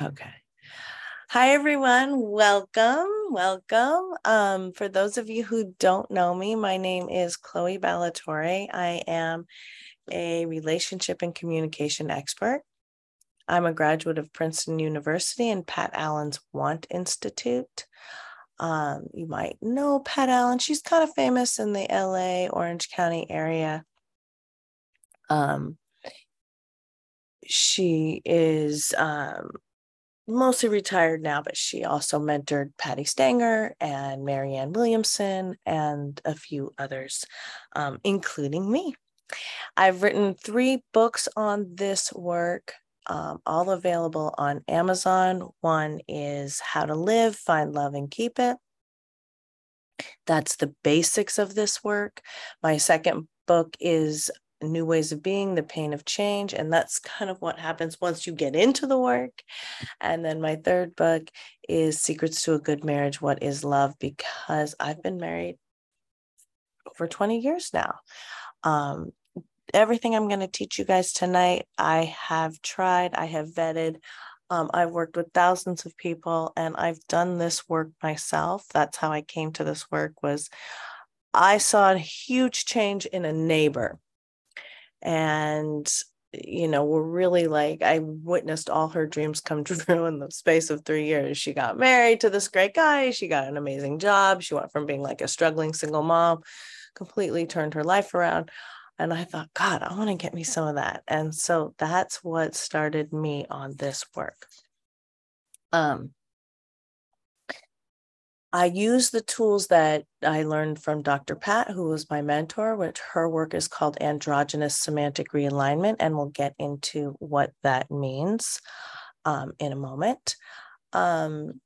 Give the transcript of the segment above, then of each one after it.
Okay. Hi, everyone. Welcome. Welcome. Um, for those of you who don't know me, my name is Chloe Ballatore. I am a relationship and communication expert. I'm a graduate of Princeton University and Pat Allen's Want Institute. Um, you might know Pat Allen. She's kind of famous in the LA, Orange County area. Um, she is um, mostly retired now, but she also mentored Patti Stanger and Marianne Williamson and a few others, um, including me. I've written three books on this work, um, all available on Amazon. One is How to Live, Find Love, and Keep It. That's the basics of this work. My second book is new ways of being, the pain of change. And that's kind of what happens once you get into the work. And then my third book is Secrets to a Good Marriage What is Love? Because I've been married over 20 years now. Um, everything I'm going to teach you guys tonight, I have tried, I have vetted. Um, I've worked with thousands of people and I've done this work myself. That's how I came to this work was I saw a huge change in a neighbor and you know we're really like i witnessed all her dreams come true in the space of three years. She got married to this great guy. She got an amazing job. She went from being like a struggling single mom completely turned her life around. And i thought god i want to get me some of that. And so that's what started me on this work. Um I use the tools that I learned from Dr. Pat, who was my mentor, which her work is called androgynous semantic realignment, and we'll get into what that means um, in a moment. Um,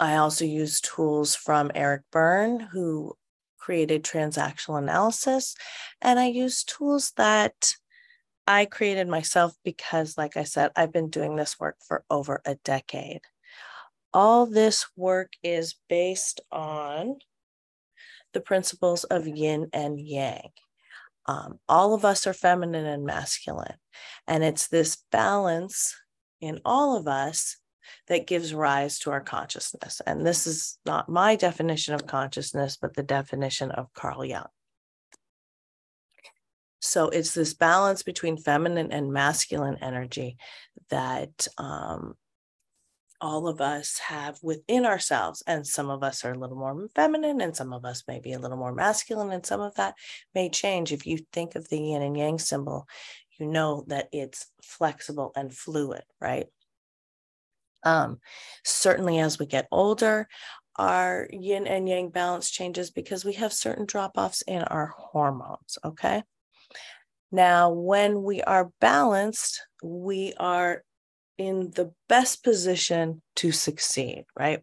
I also use tools from Eric Berne, who created transactional analysis, and I use tools that I created myself because, like I said, I've been doing this work for over a decade all this work is based on the principles of yin and yang. Um, all of us are feminine and masculine. And it's this balance in all of us that gives rise to our consciousness. And this is not my definition of consciousness, but the definition of Carl Jung. So it's this balance between feminine and masculine energy that um, all of us have within ourselves. And some of us are a little more feminine, and some of us may be a little more masculine, and some of that may change. If you think of the yin and yang symbol, you know that it's flexible and fluid, right? Um, certainly, as we get older, our yin and yang balance changes because we have certain drop offs in our hormones. Okay. Now, when we are balanced, we are in the best position to succeed, right?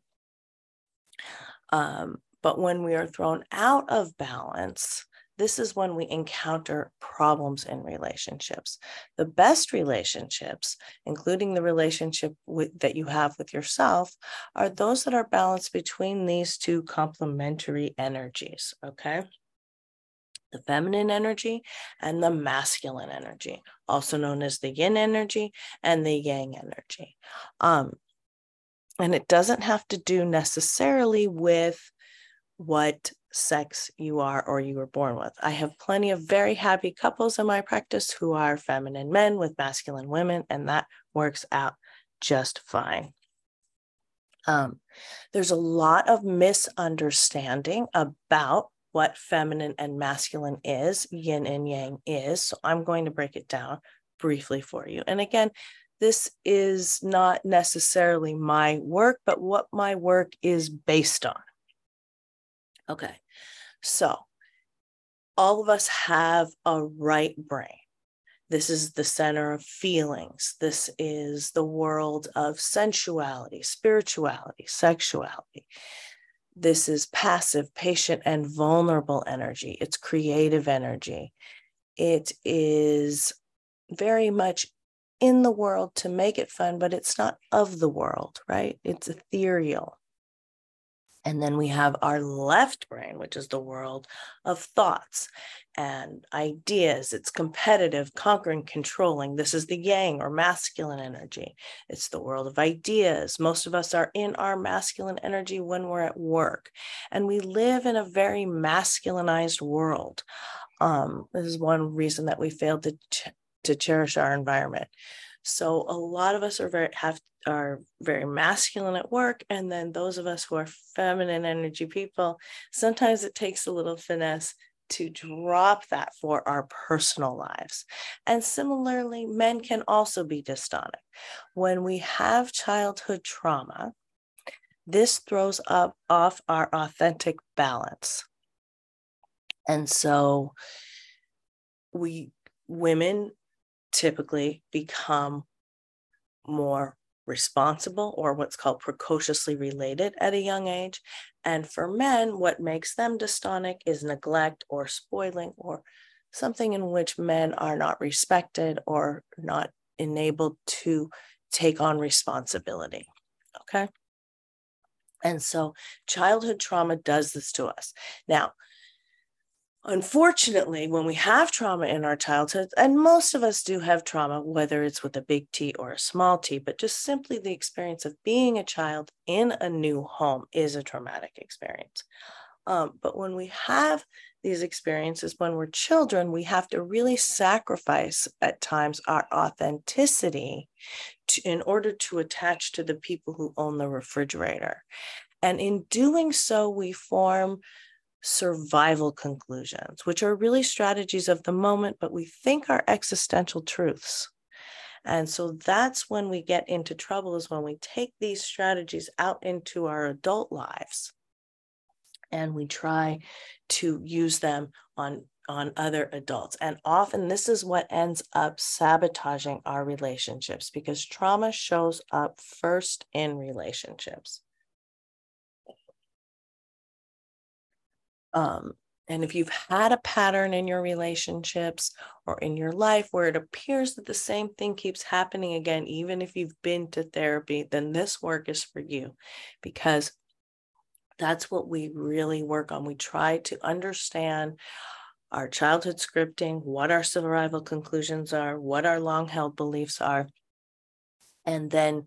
Um, but when we are thrown out of balance, this is when we encounter problems in relationships. The best relationships, including the relationship with, that you have with yourself, are those that are balanced between these two complementary energies. Okay the feminine energy and the masculine energy, also known as the yin energy and the yang energy. Um, and it doesn't have to do necessarily with what sex you are or you were born with. I have plenty of very happy couples in my practice who are feminine men with masculine women, and that works out just fine. Um, there's a lot of misunderstanding about what feminine and masculine is, yin and yang is. So I'm going to break it down briefly for you. And again, this is not necessarily my work, but what my work is based on. Okay, so all of us have a right brain. This is the center of feelings. This is the world of sensuality, spirituality, sexuality. This is passive, patient, and vulnerable energy. It's creative energy. It is very much in the world to make it fun, but it's not of the world, right? It's ethereal. And then we have our left brain, which is the world of thoughts and ideas. It's competitive, conquering, controlling. This is the yang or masculine energy. It's the world of ideas. Most of us are in our masculine energy when we're at work. And we live in a very masculinized world. Um, this is one reason that we failed to, ch- to cherish our environment. So a lot of us are very have are very masculine at work, and then those of us who are feminine energy people, sometimes it takes a little finesse to drop that for our personal lives. And similarly, men can also be dystonic. When we have childhood trauma, this throws up off our authentic balance. And so we women typically become more responsible or what's called precociously related at a young age. And for men, what makes them dystonic is neglect or spoiling or something in which men are not respected or not enabled to take on responsibility. Okay. And so childhood trauma does this to us. Now, Unfortunately, when we have trauma in our childhood, and most of us do have trauma, whether it's with a big T or a small t, but just simply the experience of being a child in a new home is a traumatic experience. Um, but when we have these experiences when we're children, we have to really sacrifice at times our authenticity to, in order to attach to the people who own the refrigerator. And in doing so, we form survival conclusions, which are really strategies of the moment, but we think are existential truths. And so that's when we get into trouble, is when we take these strategies out into our adult lives and we try to use them on on other adults and often this is what ends up sabotaging our relationships because trauma shows up first in relationships Um, and if you've had a pattern in your relationships or in your life where it appears that the same thing keeps happening again, even if you've been to therapy, then this work is for you because that's what we really work on. We try to understand our childhood scripting, what our survival conclusions are, what our long held beliefs are. And then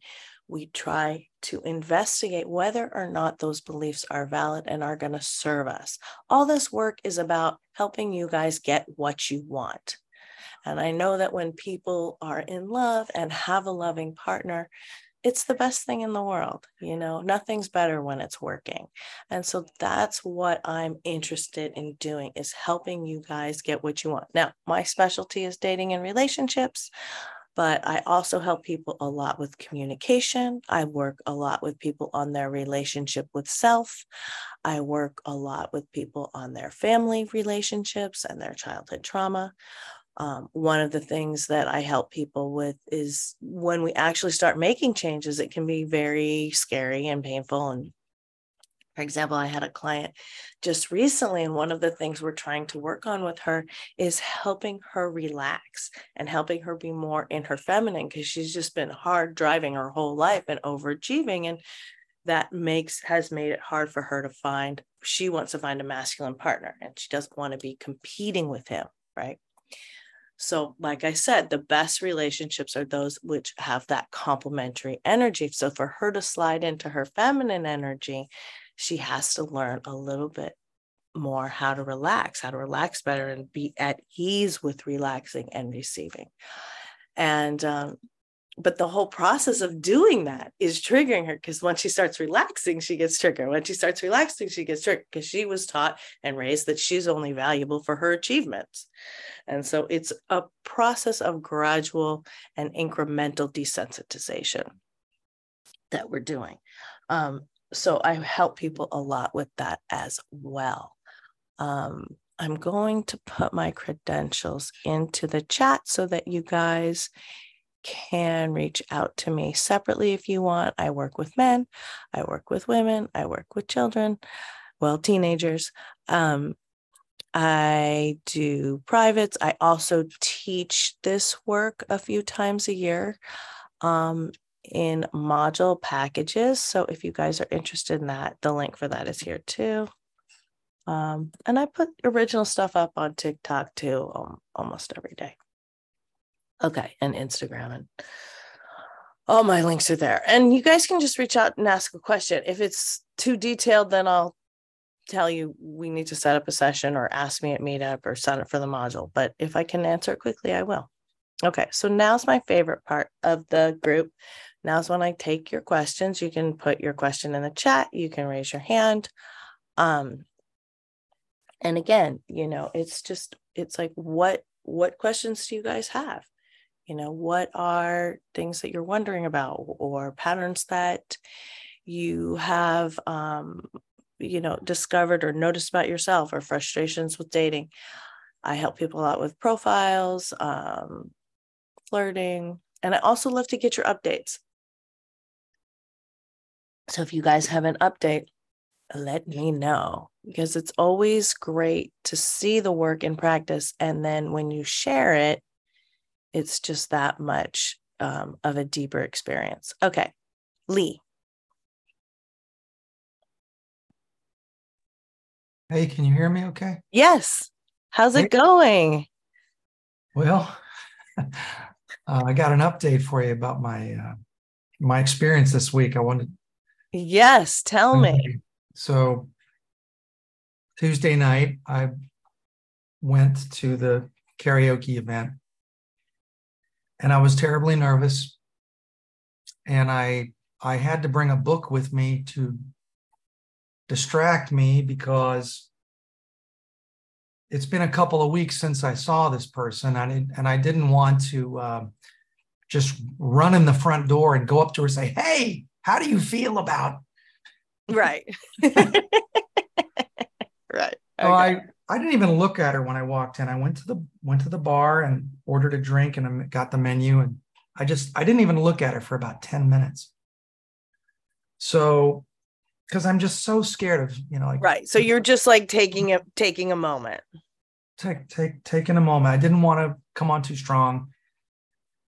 we try to investigate whether or not those beliefs are valid and are going to serve us. All this work is about helping you guys get what you want. And I know that when people are in love and have a loving partner, it's the best thing in the world. You know, nothing's better when it's working. And so that's what I'm interested in doing is helping you guys get what you want. Now, my specialty is dating and relationships but I also help people a lot with communication. I work a lot with people on their relationship with self. I work a lot with people on their family relationships and their childhood trauma. Um, one of the things that I help people with is when we actually start making changes, it can be very scary and painful and for example, I had a client just recently, and one of the things we're trying to work on with her is helping her relax and helping her be more in her feminine because she's just been hard driving her whole life and overachieving. And that makes has made it hard for her to find she wants to find a masculine partner and she doesn't want to be competing with him right so like i said the best relationships are those which have that complementary energy so for her to slide into her feminine energy she has to learn a little bit more how to relax, how to relax better and be at ease with relaxing and receiving. And, um, but the whole process of doing that is triggering her because once she starts relaxing, she gets triggered. When she starts relaxing, she gets triggered because she was taught and raised that she's only valuable for her achievements. And so it's a process of gradual and incremental desensitization that we're doing. Um, so I help people a lot with that as well. Um, I'm going to put my credentials into the chat so that you guys can reach out to me separately if you want. I work with men, I work with women, I work with children, well, teenagers. Um, I do privates. I also teach this work a few times a year um, in module packages. So if you guys are interested in that, the link for that is here too. Um, and I put original stuff up on TikTok too, um, almost every day. Okay, and Instagram and all my links are there. And you guys can just reach out and ask a question. If it's too detailed, then I'll tell you we need to set up a session or ask me at meetup or sign up for the module. But if I can answer it quickly, I will. Okay, so now's my favorite part of the group. Now's when I take your questions. You can put your question in the chat, you can raise your hand. Um, and again, you know, it's just it's like what what questions do you guys have? You know, what are things that you're wondering about or patterns that you have um, you know, discovered or noticed about yourself or frustrations with dating. I help people out with profiles, um, flirting, and I also love to get your updates. So if you guys have an update, let me know because it's always great to see the work in practice. And then when you share it, it's just that much um, of a deeper experience. Okay, Lee. Hey, can you hear me okay? Yes. How's it going? Well, uh, I got an update for you about my uh, my experience this week. I wanted. Yes, tell me. So Tuesday night, I went to the karaoke event, and I was terribly nervous, and I I had to bring a book with me to distract me because it's been a couple of weeks since I saw this person, and and I didn't want to uh, just run in the front door and go up to her and say, "Hey, how do you feel about?" Right. right. Okay. I I didn't even look at her when I walked in. I went to the went to the bar and ordered a drink and got the menu, and I just I didn't even look at her for about ten minutes. So because I'm just so scared of you know like right. So you're just like taking a taking a moment. Take take taking a moment. I didn't want to come on too strong,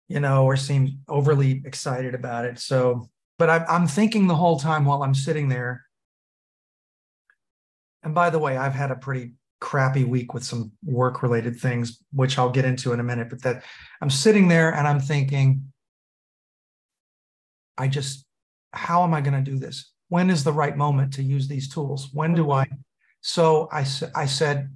you know, or seem overly excited about it. So, but I, I'm thinking the whole time while I'm sitting there. And by the way, I've had a pretty crappy week with some work related things, which I'll get into in a minute. But that I'm sitting there and I'm thinking, I just, how am I going to do this? when is the right moment to use these tools? When do I? So I, I said,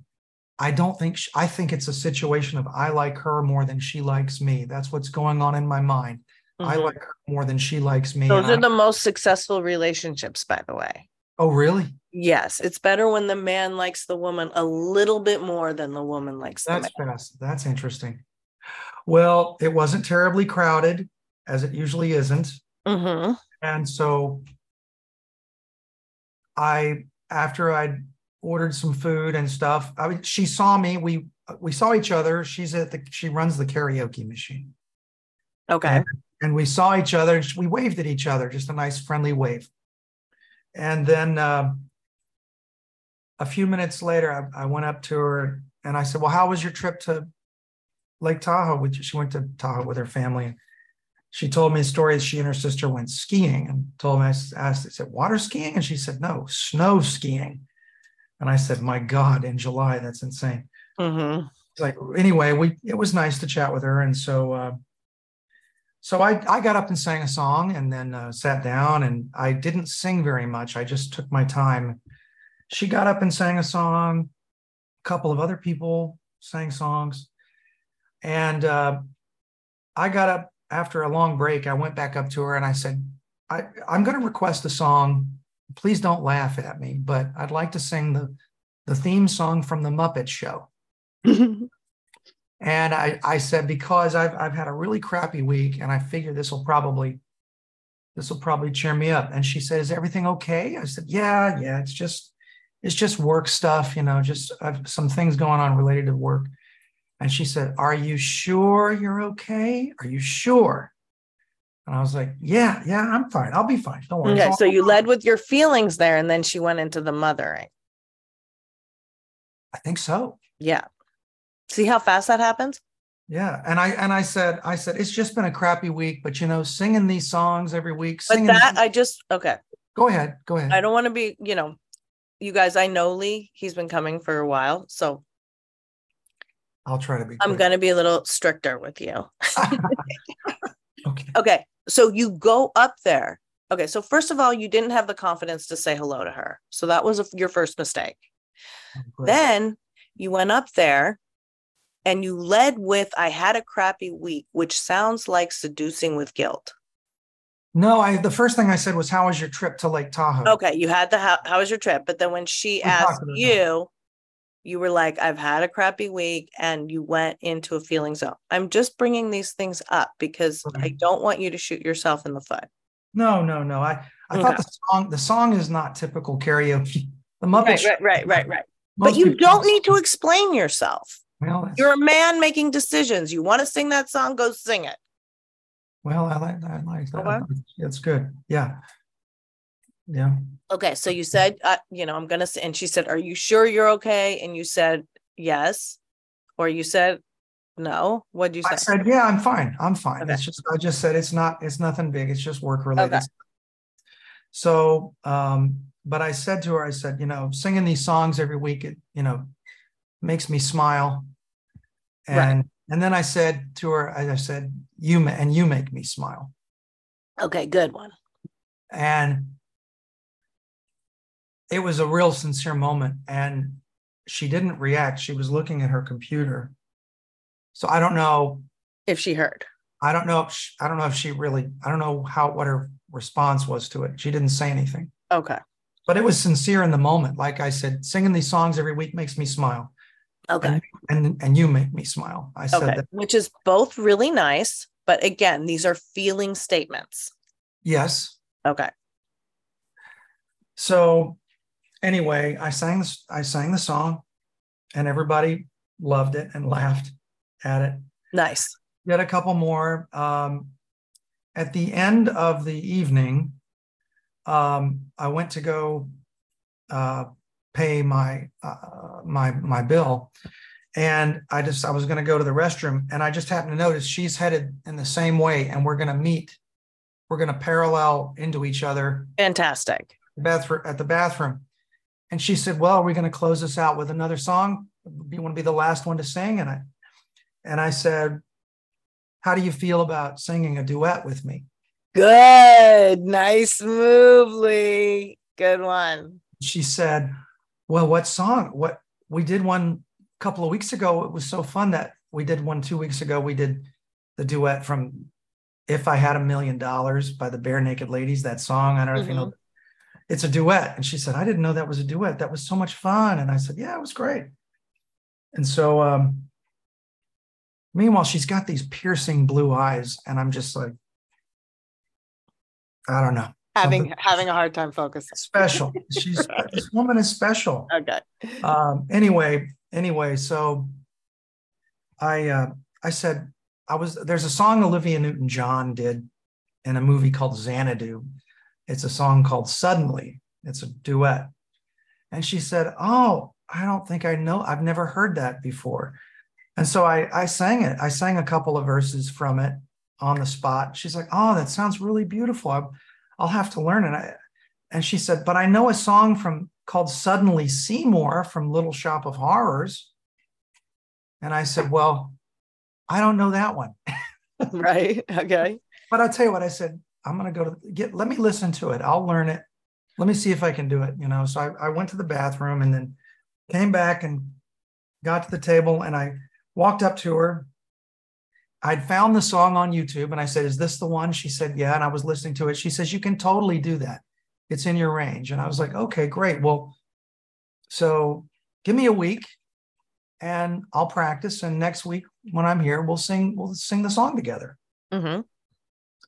I don't think, she, I think it's a situation of I like her more than she likes me. That's what's going on in my mind. Mm-hmm. I like her more than she likes me. Those are I, the most successful relationships, by the way. Oh, really? Yes. It's better when the man likes the woman a little bit more than the woman likes That's fast. That's interesting. Well, it wasn't terribly crowded, as it usually isn't. Mm-hmm. And so I after I'd ordered some food and stuff, I mean, she saw me. We we saw each other. She's at the she runs the karaoke machine. Okay. And, and we saw each other. We waved at each other, just a nice friendly wave. And then uh, a few minutes later, I, I went up to her and I said, "Well, how was your trip to Lake Tahoe?" Which she went to Tahoe with her family she told me a story that she and her sister went skiing and told me, I asked, I said, water skiing? And she said, no, snow skiing. And I said, my God, in July, that's insane. Mm-hmm. Like, anyway, we, it was nice to chat with her. And so, uh, so I, I got up and sang a song and then uh, sat down and I didn't sing very much. I just took my time. She got up and sang a song. A couple of other people sang songs. And uh, I got up after a long break, I went back up to her and I said, I, I'm going to request a song. Please don't laugh at me, but I'd like to sing the, the theme song from the Muppet Show. and I, I said, because I've, I've had a really crappy week and I figure this will probably, this will probably cheer me up. And she said, is everything okay? I said, yeah, yeah, it's just, it's just work stuff, you know, just I've some things going on related to work. And she said, Are you sure you're okay? Are you sure? And I was like, Yeah, yeah, I'm fine. I'll be fine. Don't worry. Okay. So you led with your feelings there, and then she went into the mothering. I think so. Yeah. See how fast that happens? Yeah, and I and I said I said it's just been a crappy week, but you know, singing these songs every week. But that I just okay. Go ahead. Go ahead. I don't want to be, you know, you guys. I know Lee. He's been coming for a while, so I'll try to be. I'm going to be a little stricter with you. okay. Okay. So you go up there. Okay. So first of all, you didn't have the confidence to say hello to her. So that was a, your first mistake. Oh, Then you went up there and you led with I had a crappy week, which sounds like seducing with guilt. No, I the first thing I said was, "How was your trip to Lake Tahoe?" Okay, you had the how, how was your trip? But then when she We asked that. you, you were like, I've had a crappy week, and you went into a feeling zone. I'm just bringing these things up because I don't want you to shoot yourself in the foot. No, no, no. I I thought the song the song is not typical karaoke. The Muppets. Right, right, right, right, right. But you people- don't need to explain yourself. Well, You're a man making decisions. You want to sing that song, go sing it. well, I like that. I like that. Okay. It's good. Yeah. Yeah. Okay, so you said, uh, you know, I'm gonna say, and she said, "Are you sure you're okay?" And you said, "Yes," or you said, "No." What did you say? I said, yeah, I'm fine. I'm fine. Okay. It's just, I just said it's not, it's nothing big. It's just work related. Okay. So, um, but I said to her, I said, you know, singing these songs every week, it, you know, makes me smile. Right. And, and then I said to her, I said, you, and you make me smile. Okay, good one. And it was a real sincere moment. And she didn't react. She was looking at her computer. So I don't know If she heard, I don't know if she, I don't know if she really I don't know how what her response was to it. She didn't say anything, okay, but it was sincere in the moment. Like I said, singing these songs every week makes me smile, okay, and and you make me smile. I said okay, that which is both really nice. But again, these are feeling statements. yes. Okay, So anyway, I sang this. I sang the song, and everybody loved it and laughed at it. nice. Yet a couple more. Um, at the end of the evening, um, I went to go uh, pay my uh, my my bill, and I just I was going to go to the restroom, and I just happened to notice she's headed in the same way, and we're going to meet. We're going to parallel into each other Fantastic. bathroom at the bathroom, and she said, "Well, are we going to close this out with another song? Do you want to be the last one to sing?" And I and I said, "How do you feel about singing a duet with me?" Good. Nice move, Lee. Good one. she said, Well, what song? What we did one a couple of weeks ago. It was so fun that we did one two weeks ago. We did the duet from If I Had a Million Dollars by the Barenaked Ladies, that song. I don't know if you know. It's a duet. And she said, I didn't know that was a duet. That was so much fun. And I said, Yeah, it was great. And so um meanwhile, she's got these piercing blue eyes, and I'm just like, I don't know. Having having a hard time focusing. Special. She's this woman is special. Okay. um anyway anyway so i uh i said i was there's a song olivia newton john did in a movie called xanadu. It's a song called suddenly. It's a duet. And she said oh i don't think i know i've never heard that before. And so i i sang it. I sang a couple of verses from it on the spot. She's like oh that sounds really beautiful. I, i'll have to learn it I, and she said, but I know a song from called Suddenly Seymour from Little Shop of Horrors. And I said, well, I don't know that one. Right. Okay. But I'll tell you what, I said, I'm going to go to get, let me listen to it. I'll learn it. Let me see if I can do it. You know, so I, I went to the bathroom and then came back and got to the table and I walked up to her. I'd found the song on YouTube and I said, Is this the one? She said, Yeah. And I was listening to it. She says, You can totally do that. It's in your range. And I was like, Okay, great. Well, so give me a week and I'll practice. And next week when I'm here, we'll sing, we'll sing the song together hmm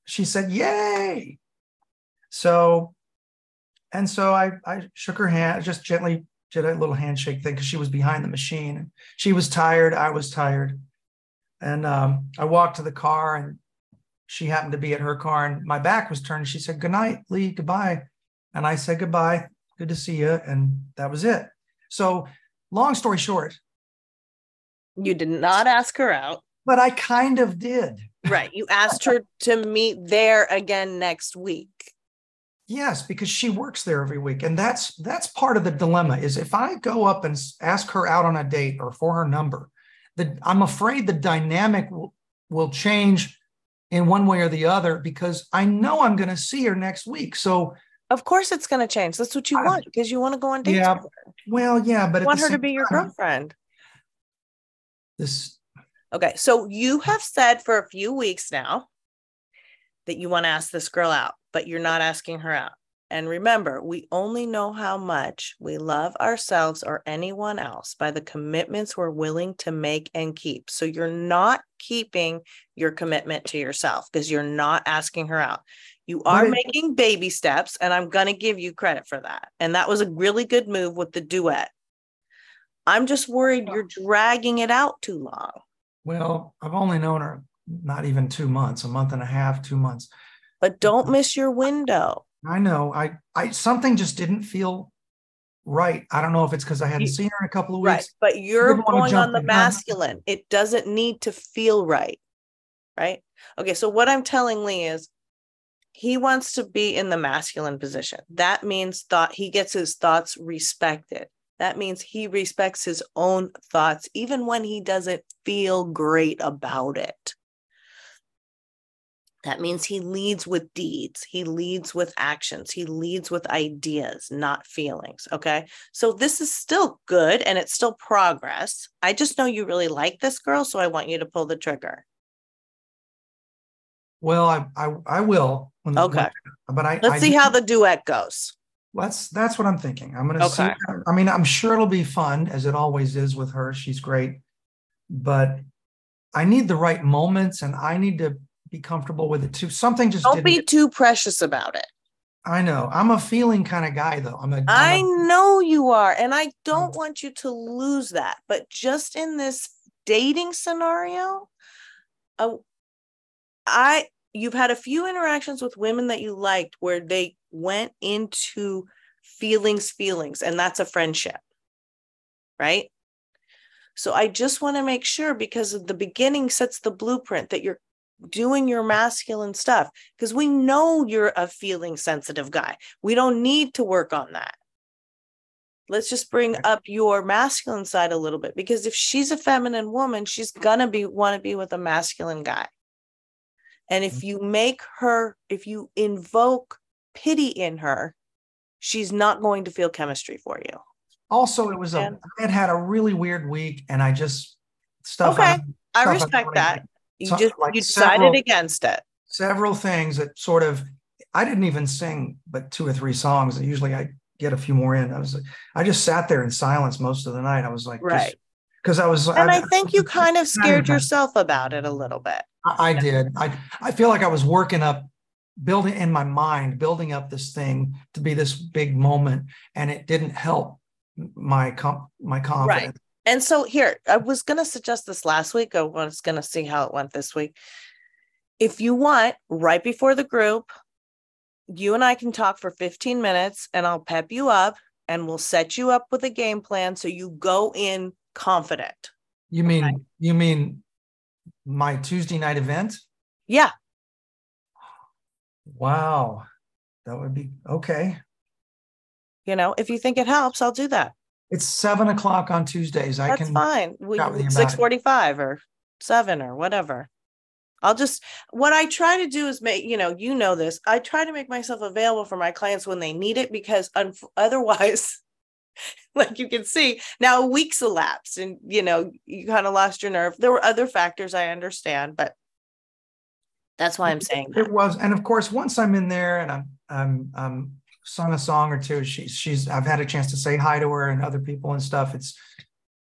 she said, Yay. So, and so I, I shook her hand, just gently did a little handshake thing because she was behind the machine. She was tired. I was tired. And um, I walked to the car and she happened to be at her car and my back was turned. She said, Good night, Lee, goodbye. And I said, Goodbye, good to see you. And that was it. So, long story short, You did not ask her out. But I kind of did. Right. You asked her to meet there again next week. Yes, because she works there every week, and that's that's part of the dilemma. Is if I go up and ask her out on a date or for her number, the I'm afraid the dynamic will, will change in one way or the other because I know I'm going to see her next week. So of course it's going to change. That's what you I, want because you want to go on dates. Yeah. Well, yeah, but you want her to be your time, girlfriend. This. Okay, so you have said for a few weeks now that you want to ask this girl out, but you're not asking her out. And remember, we only know how much we love ourselves or anyone else by the commitments we're willing to make and keep. So you're not keeping your commitment to yourself because you're not asking her out. You are making baby steps, and I'm going to give you credit for that. And that was a really good move with the duet. I'm just worried you're dragging it out too long. Well, I've only known her not even two months, a month and a half, two months. But don't mm-hmm. miss your window. I know. I, I something just didn't feel right. I don't know if it's because I hadn't you, seen her in a couple of weeks. Right, but you're going on the masculine. It doesn't need to feel right. Right. Okay. So what I'm telling Lee is he wants to be in the masculine position. That means thought he gets his thoughts respected. That means he respects his own thoughts, even when he doesn't feel great about it. That means he leads with deeds, he leads with actions, he leads with ideas, not feelings. Okay. So this is still good and it's still progress. I just know you really like this girl. So I want you to pull the trigger. Well, I I, I will. When, okay. When, but I let's I see how the duet goes. That's that's what I'm thinking. I'm gonna okay. see. I mean, I'm sure it'll be fun as it always is with her. She's great, but I need the right moments, and I need to be comfortable with it too. Something just don't be too precious about it. I know. I'm a feeling kind of guy, though. I'm a. I'm I know you are, and I don't want you to lose that. But just in this dating scenario, uh, I you've had a few interactions with women that you liked where they went into feelings, feelings, and that's a friendship, right? So I just want to make sure because the beginning sets the blueprint that you're doing your masculine stuff because we know you're a feeling sensitive guy. We don't need to work on that. Let's just bring up your masculine side a little bit because if she's a feminine woman, she's gonna be want to be with a masculine guy. And if mm-hmm. you make her, if you invoke pity in her, she's not going to feel chemistry for you. Also, it was a and, I had had a really weird week, and I just stuff. Okay, I, I respect that. You just like you decided several, against it. Several things that sort of I didn't even sing but two or three songs. Usually I get a few more in. I was I just sat there in silence most of the night. I was like, right. Because I was, and I, I think you kind of scared yourself about it a little bit. I, I did. I I feel like I was working up, building in my mind, building up this thing to be this big moment, and it didn't help my com- my confidence. Right. And so here, I was going to suggest this last week. I was going to see how it went this week. If you want, right before the group, you and I can talk for 15 minutes and I'll pep you up and we'll set you up with a game plan so you go in confident. You mean okay? you mean my Tuesday night event? Yeah. Wow. That would be okay. You know, if you think it helps, I'll do that. It's seven o'clock on Tuesdays. I That's can fine. We, Six forty-five or seven or whatever. I'll just what I try to do is make you know you know this. I try to make myself available for my clients when they need it because un- otherwise, like you can see now, weeks elapsed and you know you kind of lost your nerve. There were other factors I understand, but that's why I'm saying that. it was. And of course, once I'm in there and I'm I'm I'm sung a song or two. She's she's I've had a chance to say hi to her and other people and stuff. It's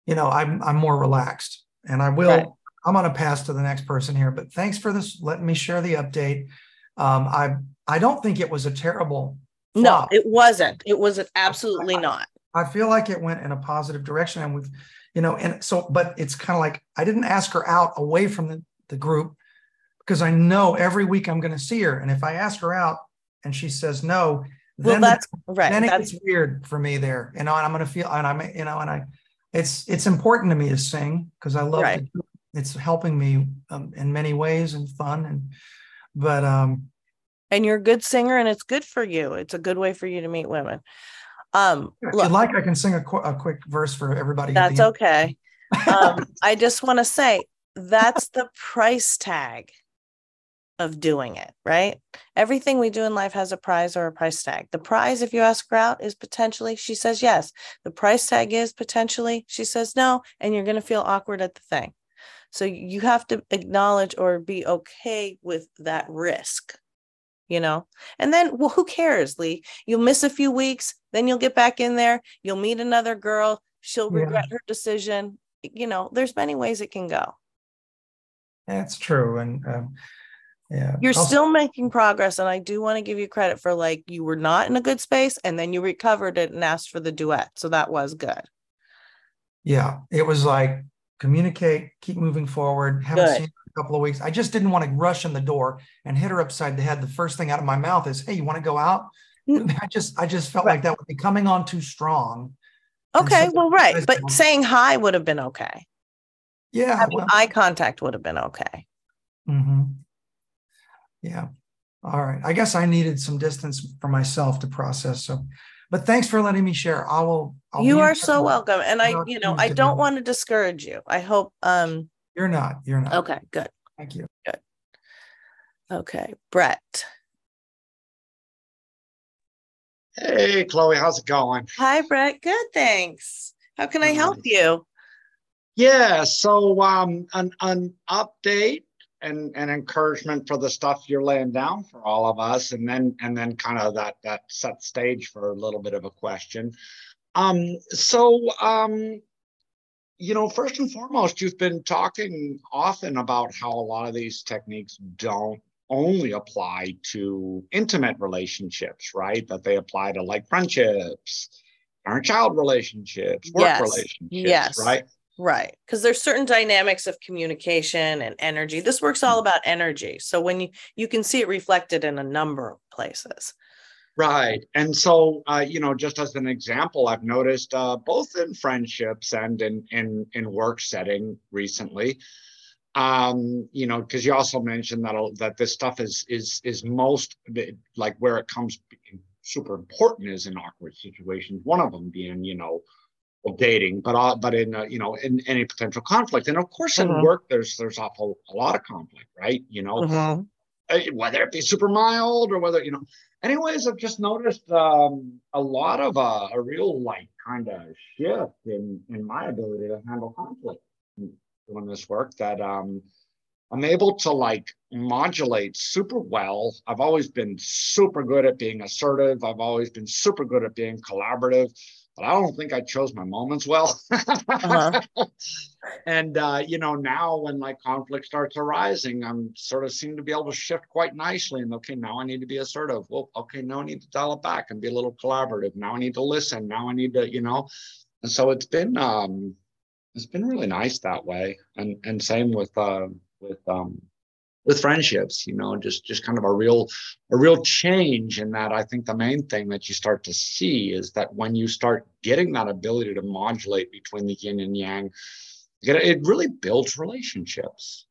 you know I'm I'm more relaxed and I will. Right. I'm going to pass to the next person here, but thanks for this. Letting me share the update. Um, I I don't think it was a terrible. Flop. No, it wasn't. It was absolutely I, not. I feel like it went in a positive direction, and we've, you know, and so, but it's kind of like I didn't ask her out away from the, the group because I know every week I'm going to see her, and if I ask her out and she says no, well, then that's right. Then it that's, gets weird for me there, you know, and I'm going to feel, and I'm, you know, and I, it's, it's important to me to sing because I love right. to, it's helping me um, in many ways and fun and but um and you're a good singer and it's good for you it's a good way for you to meet women um if you like i can sing a, qu- a quick verse for everybody that's okay um i just want to say that's the price tag of doing it right everything we do in life has a prize or a price tag the prize if you ask her out is potentially she says yes the price tag is potentially she says no and you're going to feel awkward at the thing so you have to acknowledge or be okay with that risk, you know? And then, well, who cares, Lee? You'll miss a few weeks, then you'll get back in there, you'll meet another girl, she'll regret yeah. her decision. You know, there's many ways it can go. That's true. And, um, yeah. You're I'll... still making progress. And I do want to give you credit for like you were not in a good space and then you recovered it and asked for the duet. So that was good. Yeah. It was like communicate, keep moving forward. Haven't Good. seen her a couple of weeks. I just didn't want to rush in the door and hit her upside the head. The first thing out of my mouth is, "Hey, you want to go out?" I just, I just felt right. like that would be coming on too strong. Okay, well, right, but saying hi would have been okay. Yeah, having well, eye contact would have been okay. Mm-hmm. Yeah. All right. I guess I needed some distance for myself to process. So but thanks for letting me share. I will. I'll you are so welcome. And I, you know, I don't want to discourage you. I hope. um You're not. You're not. Okay. Good. Thank you. Good. Okay, Brett. Hey, Chloe, how's it going? Hi, Brett. Good, thanks. How can I help you? Yeah, so um, an an update and, and encouragement for the stuff you're laying down for all of us and then and then kind of that that set stage for a little bit of a question um so um you know first and foremost you've been talking often about how a lot of these techniques don't only apply to intimate relationships right that they apply to like friendships parent child relationships work yes. relationships yes. right Right. Because there's certain dynamics of communication and energy. This works all about energy. So when you you can see it reflected in a number of places. Right. And so uh, you know, just as an example, I've noticed uh, both in friendships and in in in work setting recently. Um, you know, because you also mentioned that that this stuff is is is most like where it comes super important is in awkward situations. One of them being, you know, dating, but uh, but in uh, you know in any potential conflict, and of course in uh-huh. work there's there's awful a lot of conflict, right? You know, uh-huh. Uh, whether it be super mild or whether you know. Anyways, I've just noticed um, a lot of uh, a real like kind of shift in in my ability to handle conflict doing this work that um, I'm able to like modulate super well. I've always been super good at being assertive. I've always been super good at being collaborative but I don't think I chose my moments well. uh-huh. and uh, you know, now when like conflict starts arising, I'm sort of seem to be able to shift quite nicely. And okay, now I need to be assertive. Well, okay, now I need to dial it back and be a little collaborative. Now I need to listen. Now I need to, you know. And so it's been um, it's been really nice that way. And and same with uh, with um, with friendships you know just just kind of a real a real change in that. I think the main thing that you start to see is that when you start getting that ability to modulate between the yin and yang it really builds relationships.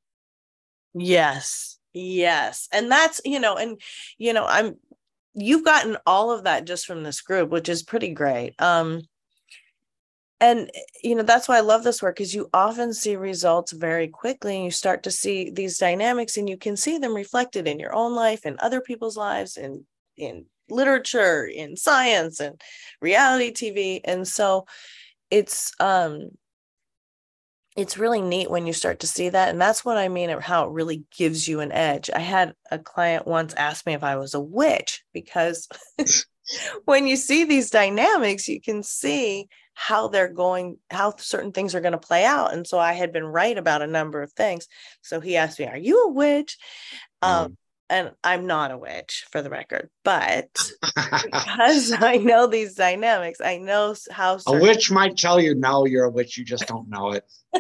Yes. Yes. And that's you know and you know i'm you've gotten all of that just from this group which is pretty great. Um and you know that's why i love this work because you often see results very quickly and you start to see these dynamics and you can see them reflected in your own life and other people's lives and in literature in science and reality tv and so it's um it's really neat when you start to see that and that's what i mean how it really gives you an edge. I had a client once ask me if i was a witch because when you see these dynamics you can see how they're going, how certain things are going to play out. And so I had been right about a number of things. So he asked me, Are you a witch? Um, mm. and I'm not a witch for the record, but because I know these dynamics, I know how certain- a witch might tell you, No, you're a witch, you just don't know it.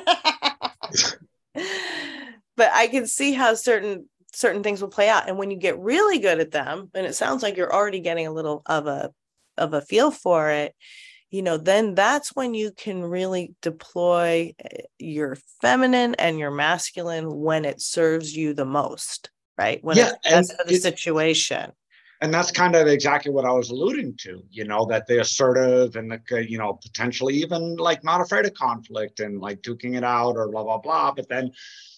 but I can see how certain certain things will play out and when you get really good at them and it sounds like you're already getting a little of a of a feel for it you know, then that's when you can really deploy eh, your feminine and your masculine when it serves you the most, right? When Yeah, it's the it- situation. and that's kind of exactly what I was alluding to, you know, that the assertive and the, you know, potentially even like not afraid of conflict and like duking it out or blah, blah, blah. But then,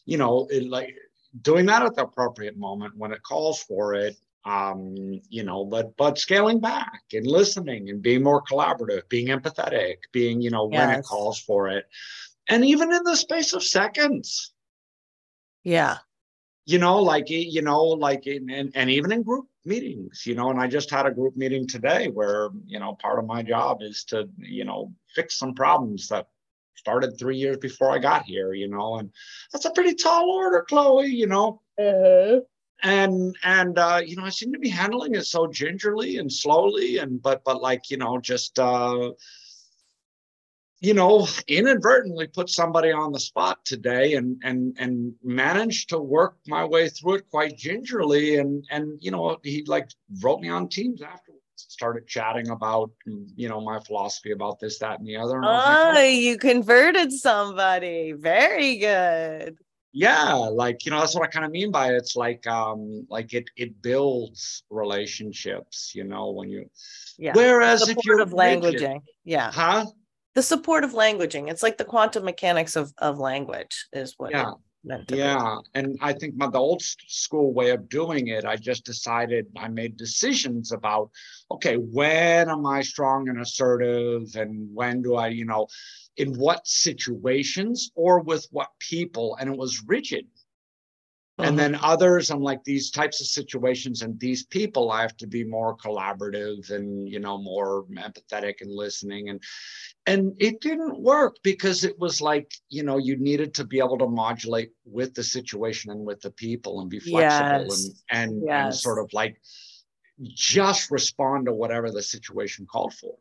you know, it, like doing that at the appropriate moment when it calls for it, um, you know, but, but scaling back and listening and being more collaborative, being empathetic, being, you know, when it calls for it. And even in the space of seconds, Yeah. you know like you know like in, in and even in group meetings you know and i just had a group meeting today where you know part of my job is to you know fix some problems that started three years before i got here you know and that's a pretty tall order chloe you know and and uh you know i seem to be handling it so gingerly and slowly and but but like you know just uh you know inadvertently put somebody on the spot today and and and managed to work my way through it quite gingerly and and you know he like wrote me on teams afterwards started chatting about you know my philosophy about this that and the other and was like, Oh, "Oh, you converted somebody. Very good. Yeah like you know that's what i kind of mean by it. it's like um like it it builds relationships you know when you Yeah. whereas if you're rigid- languaging. Yeah. huh The support of languaging. It's like the quantum mechanics of, of language is what yeah it's Yeah, and I think my the old school way of doing it, I just decided I made decisions about okay, when am I strong and assertive, and when do I, you know, in what situations or with what people, and it was rigid. And Mhm. then others, I'm like these types of situations and these people, I have to be more collaborative and you know more empathetic and listening and and it didn't work because it was like you know you needed to be able to modulate with the situation and with the people and be flexible Yes. and and and sort of like just respond to whatever the situation called for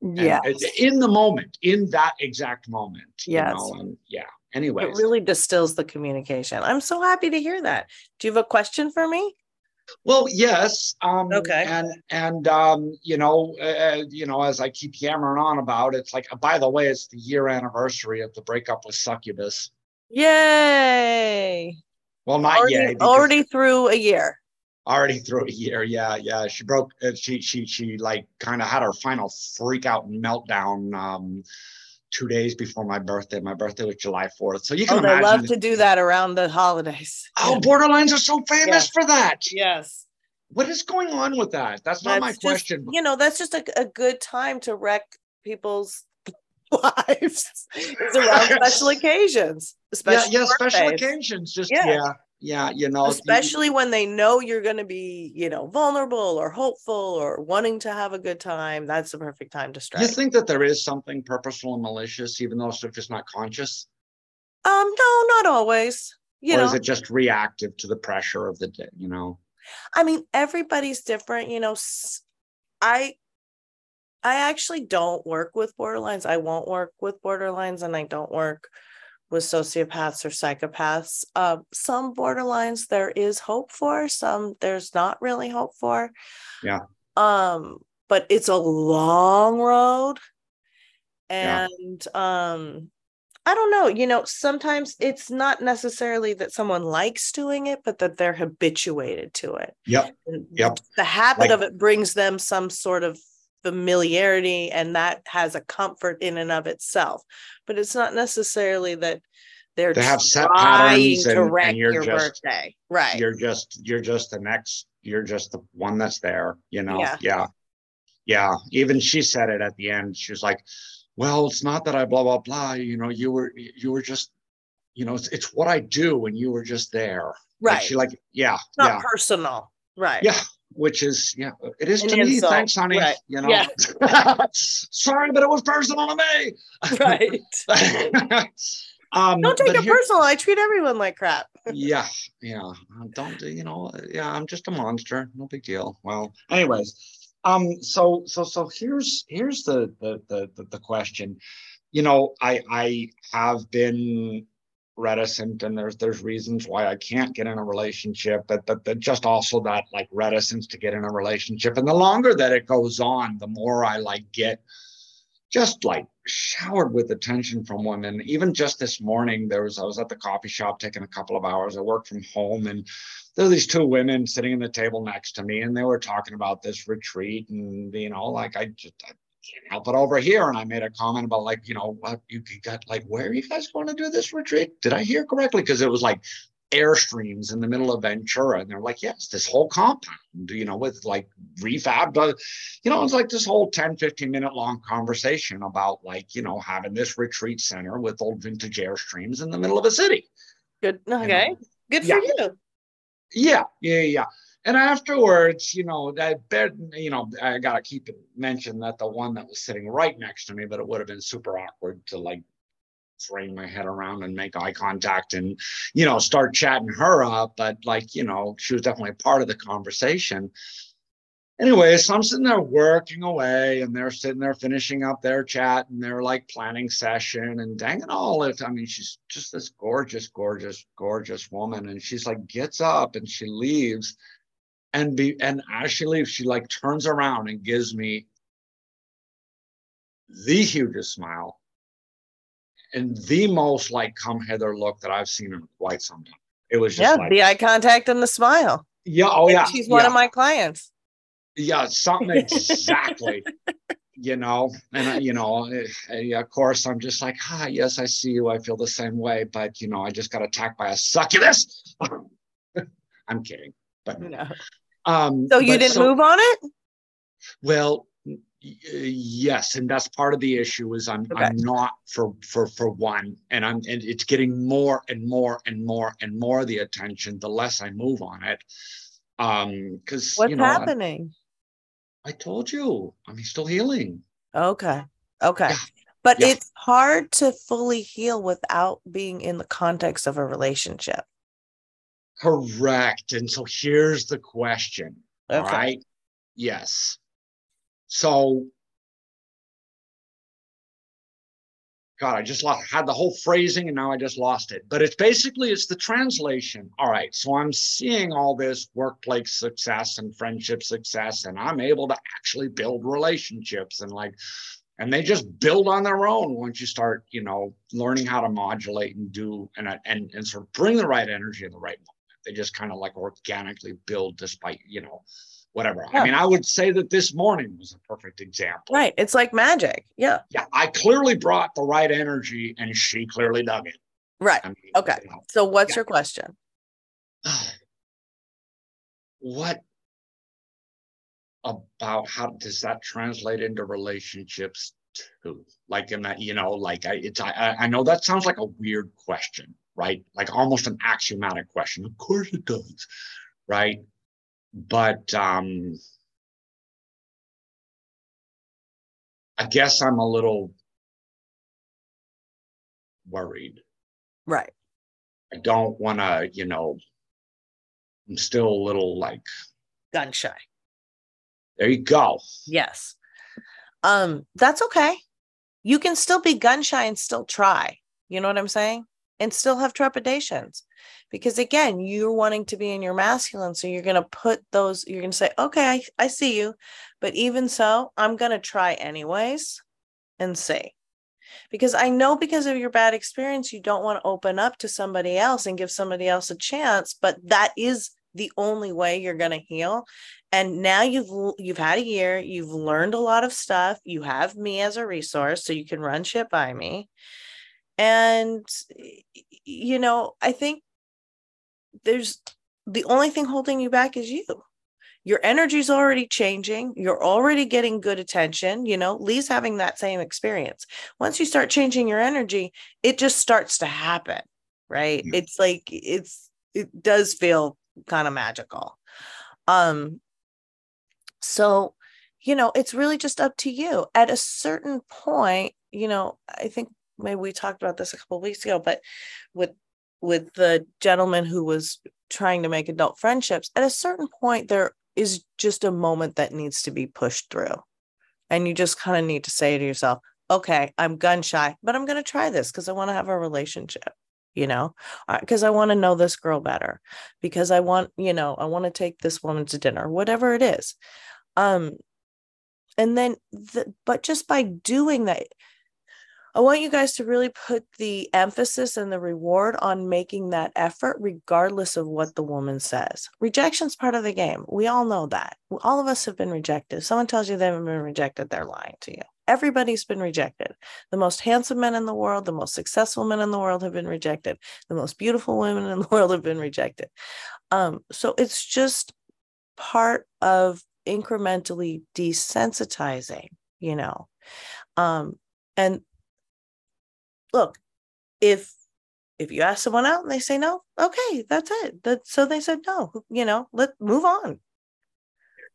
yeah. in the moment in that exact moment you Yes. know and yeah Anyway, it really distills the communication. I'm so happy to hear that. Do you have a question for me? Well, yes. Um, Okay. And and um, you know, uh, you know, as I keep yammering on about, it's like, by the way, it's the year anniversary of the breakup with Succubus. Yay. Well, not Already, yet. because already through a year. already through a year. Yeah, yeah. She broke. Uh, she she she like kind of had her final freak out and meltdown. Um, two days before my birthday. My birthday was July fourth. So you can Oh, imagine. love to do that around the holidays. Oh, borderlines are so famous Yes. for that. Yes. What is going on with that? That's not my just, question. you know, that's just a, a good time to wreck people's lives. It's around special occasions, yeah, especially yeah, special occasions. Just Yeah. yeah, yeah, you know, you- especially when they know you're going to be, you know, vulnerable or hopeful or wanting to have a good time. That's the perfect time to stress. you think that there is something purposeful and malicious, even though it's just not conscious, um, no, not always. You or know, is it just reactive to the pressure of the day? You know, I mean, everybody's different. You know, i i actually don't work with borderlines. I won't work with borderlines, and I don't work with sociopaths or psychopaths. Uh, some borderlines there is hope for. Some there's not really hope for. Yeah. Um, but it's a long road, Yeah. and um. I don't know. You know, sometimes it's not necessarily that someone likes doing it, but that they're habituated to it. Yep. Yep. The habit Like- of it brings them some sort of familiarity, and that has a comfort in and of itself. But it's not necessarily that they're They have set trying patterns to and- and wreck you're your just- birthday, right? you're just you're just the next. You're just the one that's there. You know, Yeah. yeah, yeah. Even she said it at the end. She was like, "Well, it's not that I blah blah blah. You know, you were you were just." You know, it's, it's what I do, and you were just there. Like, right. she like, yeah, It's not yeah. personal, right? Yeah, which is yeah, it is An to me. Thanks, honey. right, You know, yeah. sorry, but it was personal to me. Right. um, Don't take it here- personal. I treat everyone like crap. yeah, yeah. Don't you know? Yeah, I'm just a monster. No big deal. Well, anyways, um, so so so here's here's the the the the, the question. You know, I I have been reticent and there's there's reasons why I can't get in a relationship but but, just also that like reticence to get in a relationship. And the longer that it goes on the more I like get just like showered with attention from women. Even just this morning there was I was at the coffee shop taking a couple of hours. I worked from home and there were these two women sitting at the table next to me and they were talking about this retreat and you know like I just help it over here. And I made a comment about like, you know, what you got like, where are you guys going to do this retreat? Did I hear correctly? Because it was like airstreams in the middle of Ventura. And they're like, yes, this whole compound, you know, with like refab, you know, it's like this whole 10, 15 minute long conversation about like, you know, having this retreat center with old vintage airstreams in the middle of a city. Good. Okay. You know? Good for yeah. you. Yeah. Yeah. Yeah and afterwards, you know, that bed, you know, I gotta keep it mentioned that the one that was sitting right next to me, but it would have been super awkward to like frame my head around and make eye contact and, you know, start chatting her up. But like, you know, she was definitely part of the conversation. Anyway, so I'm sitting there working away and they're sitting there finishing up their chat and they're like planning session and dang it all. It, I mean, she's just this gorgeous, gorgeous, gorgeous woman. And she's like gets up and she leaves and be and as she leaves, she like turns around and gives me the hugest smile and the most like come hither look that I've seen in quite some time. It was just yeah, like, the eye contact and the smile. Yeah, oh yeah. She's one yeah. of my clients. Yeah, something exactly. you know, and uh, you know, uh, of course, I'm just like, ah, yes, I see you. I feel the same way, but you know, I just got attacked by a succubus. I'm kidding, but No. Um, So you didn't so- move on it? Well, yes, and that's part of the issue is I'm Okay. I'm not for for for one, and I'm and it's getting more and more and more and more the attention the less I move on it. Um, because What's you know, I, happening? I told you I'm still healing. Okay. Okay. Yeah. But Yeah. it's hard to fully heal without being in the context of a relationship. Correct. And so here's the question. All Okay. right. Yes. So, God, I just lost, had the whole phrasing and now I just lost it. But it's basically it's the translation. All right. So I'm seeing all this workplace success and friendship success, and I'm able to actually build relationships and like, and they just build on their own once you start, you know, learning how to modulate and do and and and sort of bring the right energy in the right moment. They just kind of like organically build despite, you know, whatever. Yeah. I mean, I would say that this morning was a perfect example. Right. It's like magic. Yeah. Yeah, I clearly brought the right energy, and she clearly dug it. Right. I mean, Okay. you know, So what's Yeah. your question? what about how does that translate into relationships too? Like in that, you know, like I, it's I, I I know that sounds like a weird question, right? Like almost an axiomatic question. Of course it does, right? But um I guess I'm a little worried. Right. I don't want to, you know, I'm still a little like, Gun shy. there you go. Yes. Um, that's okay. You can still be gun shy and still try. You know what I'm saying? And still have trepidations. Because again, you're wanting to be in your masculine. So you're going to put those, you're going to say, okay, I, I see you. But even so, I'm going to try anyways and see. Because I know because of your bad experience, you don't want to open up to somebody else and give somebody else a chance. But that is the only way you're going to heal and now you've you've had a year you've learned a lot of stuff you have me as a resource so you can run shit by me and you know i think there's the only thing holding you back is you. Your energy's already changing. You're already getting good attention. You know lee's having that same experience. Once you start changing your energy it just starts to happen right? Yeah. it's like it's it does feel kind of magical. Um so you know it's really just up to you. At a certain point you know i think maybe we talked about this a couple of weeks ago but with with the gentleman who was trying to make adult friendships at a certain point there is just a moment that needs to be pushed through and you just kind of need to say to yourself okay i'm gun shy but i'm going to try this because i want to have a relationship you know, because I want to know this girl better, because I want, you know, I want to take this woman to dinner, whatever it is. Um, and then, the, but just by doing that, I want you guys to really put the emphasis and the reward on making that effort, regardless of what the woman says. Rejection's part of the game. We all know that. All of us have been rejected. If someone tells you they haven't been rejected, they're lying to you. Everybody's been rejected. The most handsome men in the world, the most successful men in the world have been rejected. The most beautiful women in the world have been rejected. Um, so it's just part of incrementally desensitizing, you know. Um, and look, if if you ask someone out and they say no, okay, that's it. That so they said no. You know, let move on.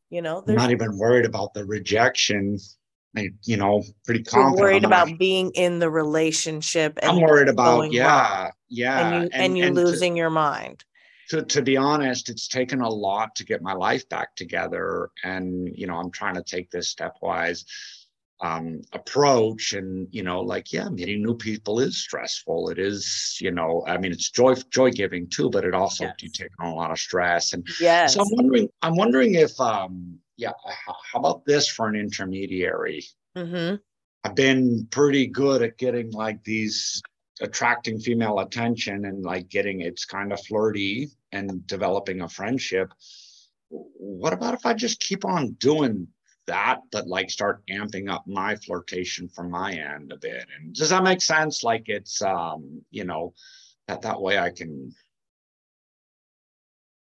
You know, they're not even worried about the rejection. I, you know, pretty confident. worried about being in the relationship. I'm worried about yeah, wrong. yeah, and you and, and you and losing to, your mind. To to be honest, it's taken a lot to get my life back together, and you know, I'm trying to take this stepwise um, approach and you know like yeah meeting new people is stressful. It is you know i mean it's joy joy giving too but it also yes. you take on a lot of stress. And yeah so i'm wondering i'm wondering if um yeah how about this for an intermediary? Mm-hmm. i've been pretty good at getting like these attracting female attention and like getting it's kind of flirty and developing a friendship. What about if i just keep on doing that, but like start amping up my flirtation from my end a bit. And does that make sense? Like it's um, you know, that that way I can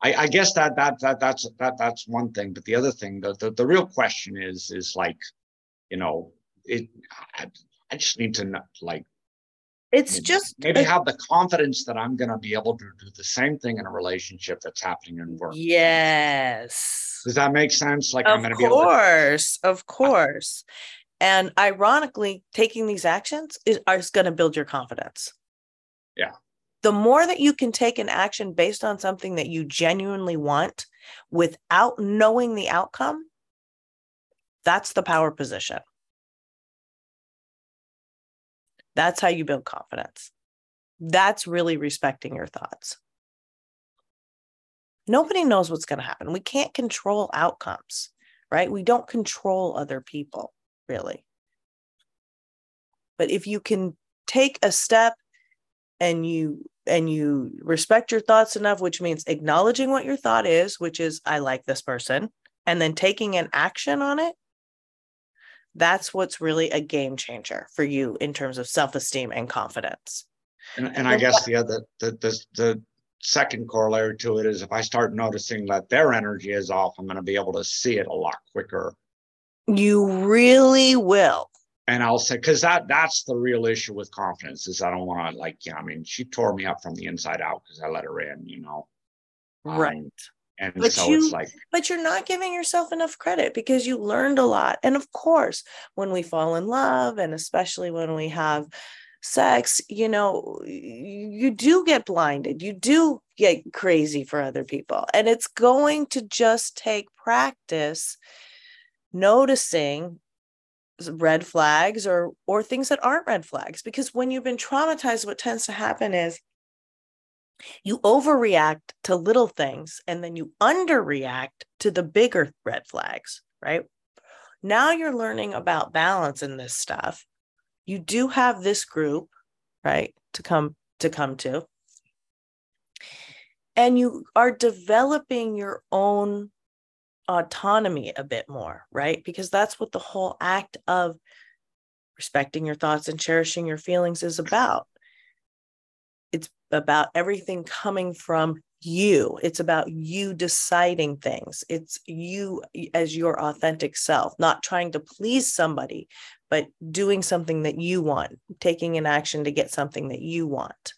I, I guess that that that that's that that's one thing. But the other thing, the the, the real question is is like, you know, it I, I just need to know, like it's maybe, just maybe have the confidence that I'm going to be able to do the same thing in a relationship that's happening in work. Yes. Does that make sense? Like of I'm going to be able Of course, of course. And ironically, taking these actions is, is going to build your confidence. Yeah. The more that you can take an action based on something that you genuinely want without knowing the outcome, that's the power position. That's how you build confidence. That's really respecting your thoughts. Nobody knows what's going to happen. We can't control outcomes, right? We don't control other people, really. But if you can take a step and you and you respect your thoughts enough which means acknowledging what your thought is which is i like this person and then taking an action on it that's what's really a game changer for you in terms of self-esteem and confidence. And, and i guess the other the, the the second corollary to it is if i start noticing that their energy is off i'm going to be able to see it a lot quicker. You really will. And i'll say because that that's the real issue with confidence is i don't want to like yeah i mean she tore me up from the inside out because i let her in you know? Right. Um, and but so you, it's like, but you're not giving yourself enough credit because you learned a lot. And of course, when we fall in love, and especially when we have sex, you know, you do get blinded. You do get crazy for other people. And it's going to just take practice noticing red flags or or things that aren't red flags because when you've been traumatized what tends to happen is you overreact to little things and then you underreact to the bigger red flags, right? Now you're learning about balance in this stuff. You do have this group, right, to come to come to. And you are developing your own autonomy a bit more, right? Because that's what the whole act of respecting your thoughts and cherishing your feelings is about it's about everything coming from you. It's about you deciding things. It's you as your authentic self, not trying to please somebody, but doing something that you want, taking an action to get something that you want.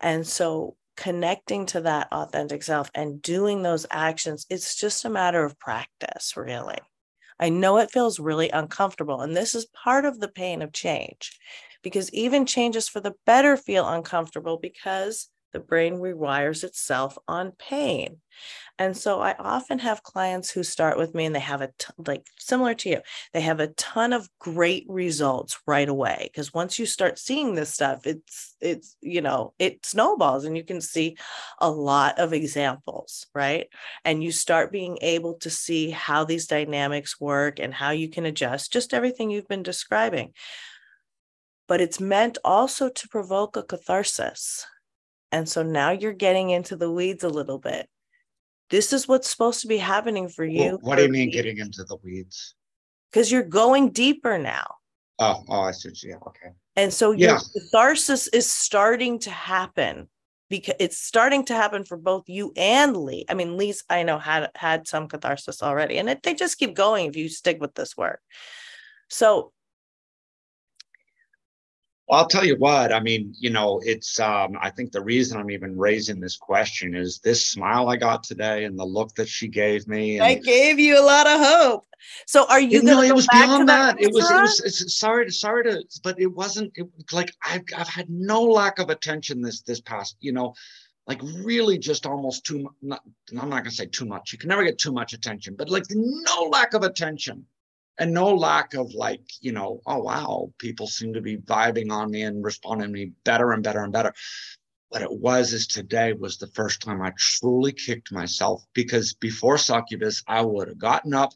And so connecting to that authentic self and doing those actions, it's just a matter of practice, really. I know it feels really uncomfortable. And this is part of the pain of change because even changes for the better feel uncomfortable because the brain rewires itself on pain. And so I often have clients who start with me and they have a t- like similar to you, they have a ton of great results right away because once you start seeing this stuff, it's it's you know, it snowballs and you can see a lot of examples, right? And you start being able to see how these dynamics work and how you can adjust just everything you've been describing. But it's meant also to provoke a catharsis. And so now you're getting into the weeds a little bit this is what's supposed to be happening for you. Well, what do you mean getting into the weeds? Because you're going deeper now. Oh, oh, I see. Yeah, okay. And so yeah. your catharsis is starting to happen because it's starting to happen for both you and Lee. I mean, Lee's I know had had some catharsis already, and it, they just keep going if you stick with this work. So well, I'll tell you what, I mean, you know, it's, um, I think the reason I'm even raising this question is this smile I got today and the look that she gave me. I gave you a lot of hope. So are you going to it was beyond that. that it was, it was, it's, sorry to, sorry to, but it wasn't it, like I've, I've had no lack of attention this, this past, you know, like really just almost too much. I'm not going to say too much. You can never get too much attention, but like no lack of attention and no lack of like you know oh wow people seem to be vibing on me and responding to me better and better and better what it was is today was the first time i truly kicked myself because before succubus i would have gotten up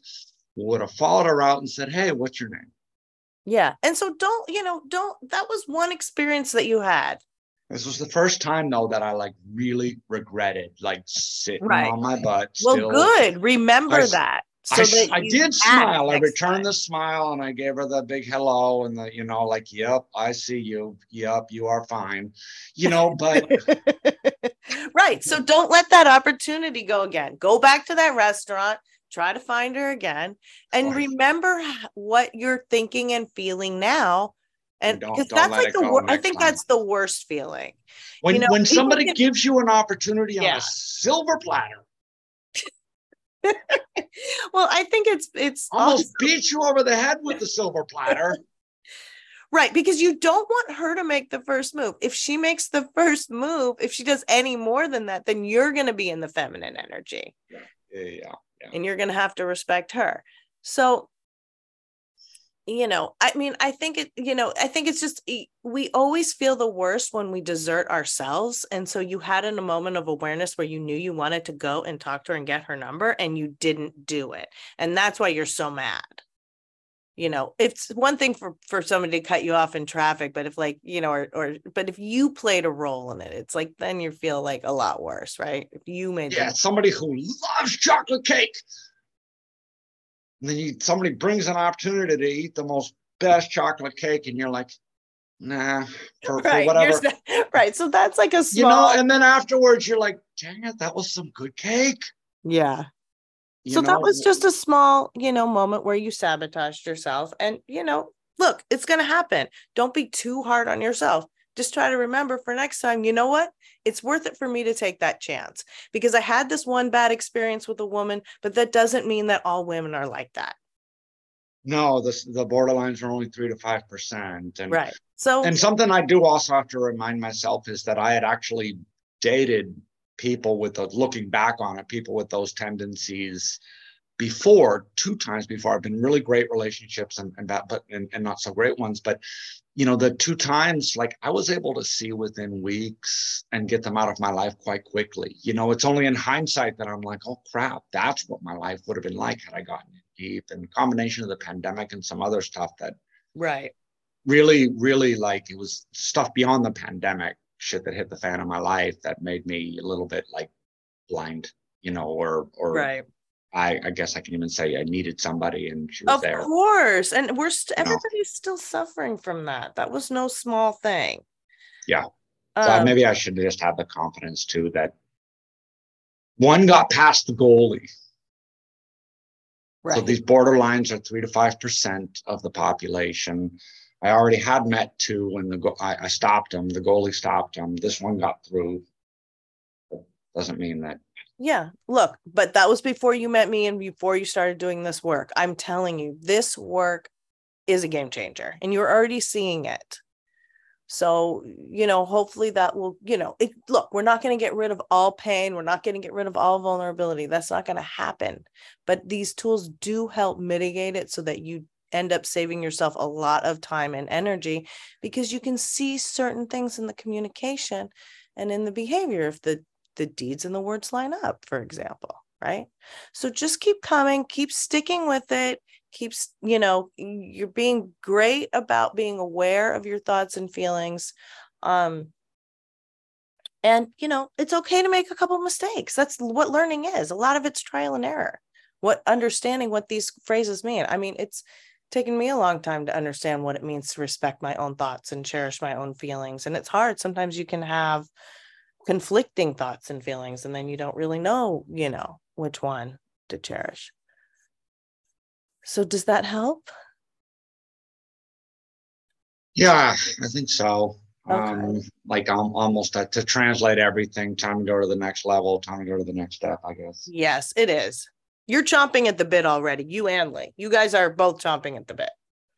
would have followed her out and said hey what's your name yeah and so don't you know don't that was one experience that you had this was the first time though that I like really regretted like sitting right. on my butt. Well, still. good. Remember I, that. So I, I did smile. I returned time. the smile and I gave her the big hello and the, you know, like, yep, I see you. Yep, you are fine. You know, but right. So don't let that opportunity go again. Go back to that restaurant, try to find her again, and remember what you're thinking and feeling now. And because that's like the worst, I think time. that's the worst feeling. When, you know, when somebody can, gives you an opportunity yeah. on a silver platter well, I think it's it's almost also- beat you over the head with the silver platter. right, because you don't want her to make the first move. If she makes the first move, if she does any more than that, then you're going to be in the feminine energy. Yeah. Yeah, yeah. And you're going to have to respect her. So you know i mean i think it you know i think it's just we always feel the worst when we desert ourselves and so you had in a moment of awareness where you knew you wanted to go and talk to her and get her number and you didn't do it and that's why you're so mad. You know it's one thing for for somebody to cut you off in traffic but if like you know or or but if you played a role in it it's like then you feel like a lot worse right? If you made yeah somebody who loves chocolate cake and then you, somebody brings an opportunity to eat the most best chocolate cake, and you're like, nah, for, right, for whatever. right. So that's like a small. You know, and then afterwards, you're like, dang it, that was some good cake. Yeah. You so know? that was just a small, you know, moment where you sabotaged yourself. And, you know, look, it's going to happen. Don't be too hard on yourself just try to remember for next time, you know what? It's worth it for me to take that chance because I had this one bad experience with a woman, but that doesn't mean that all women are like that. No, the, the borderlines are only three to five percent. And right. So and something I do also have to remind myself is that I had actually dated people with the looking back on it, people with those tendencies before, two times before. I've been really great relationships and, and that, but and, and not so great ones. But you know, the two times, like I was able to see within weeks and get them out of my life quite quickly. You know, it's only in hindsight that I'm like, oh crap, that's what my life would have been like had I gotten in deep. And combination of the pandemic and some other stuff that right really, really like it was stuff beyond the pandemic shit that hit the fan of my life that made me a little bit like blind, you know, or or right I, I guess I can even say I needed somebody and she was of there. Of course. And we're st- everybody's still suffering from that. That was no small thing. Yeah. Um, maybe I should just have the confidence too that one got past the goalie. Right. So these borderlines are three to five percent of the population. I already had met two when the go- I, I stopped them. The goalie stopped them. This one got through. Doesn't mean that yeah, look, but that was before you met me and before you started doing this work. I'm telling you, this work is a game changer and you're already seeing it. So, you know, hopefully that will, you know, it, look, we're not going to get rid of all pain. We're not going to get rid of all vulnerability. That's not going to happen. But these tools do help mitigate it so that you end up saving yourself a lot of time and energy because you can see certain things in the communication and in the behavior if the the deeds and the words line up for example right? So just keep coming keep sticking with it keeps you know you're being great about being aware of your thoughts and feelings um and you know it's okay to make a couple mistakes. That's what learning is. A lot of it's trial and error. What understanding what these phrases mean. I mean it's taken me a long time to understand what it means to respect my own thoughts and cherish my own feelings and it's hard. Sometimes you can have conflicting thoughts and feelings and then you don't really know you know which one to cherish so does that help? Yeah, I think so. Okay. Um, like I'm almost to, to translate everything. Time to go to the next level. Time to go to the next step. I guess. Yes, it is. You're chomping at the bit already. You and Lee. You guys are both chomping at the bit.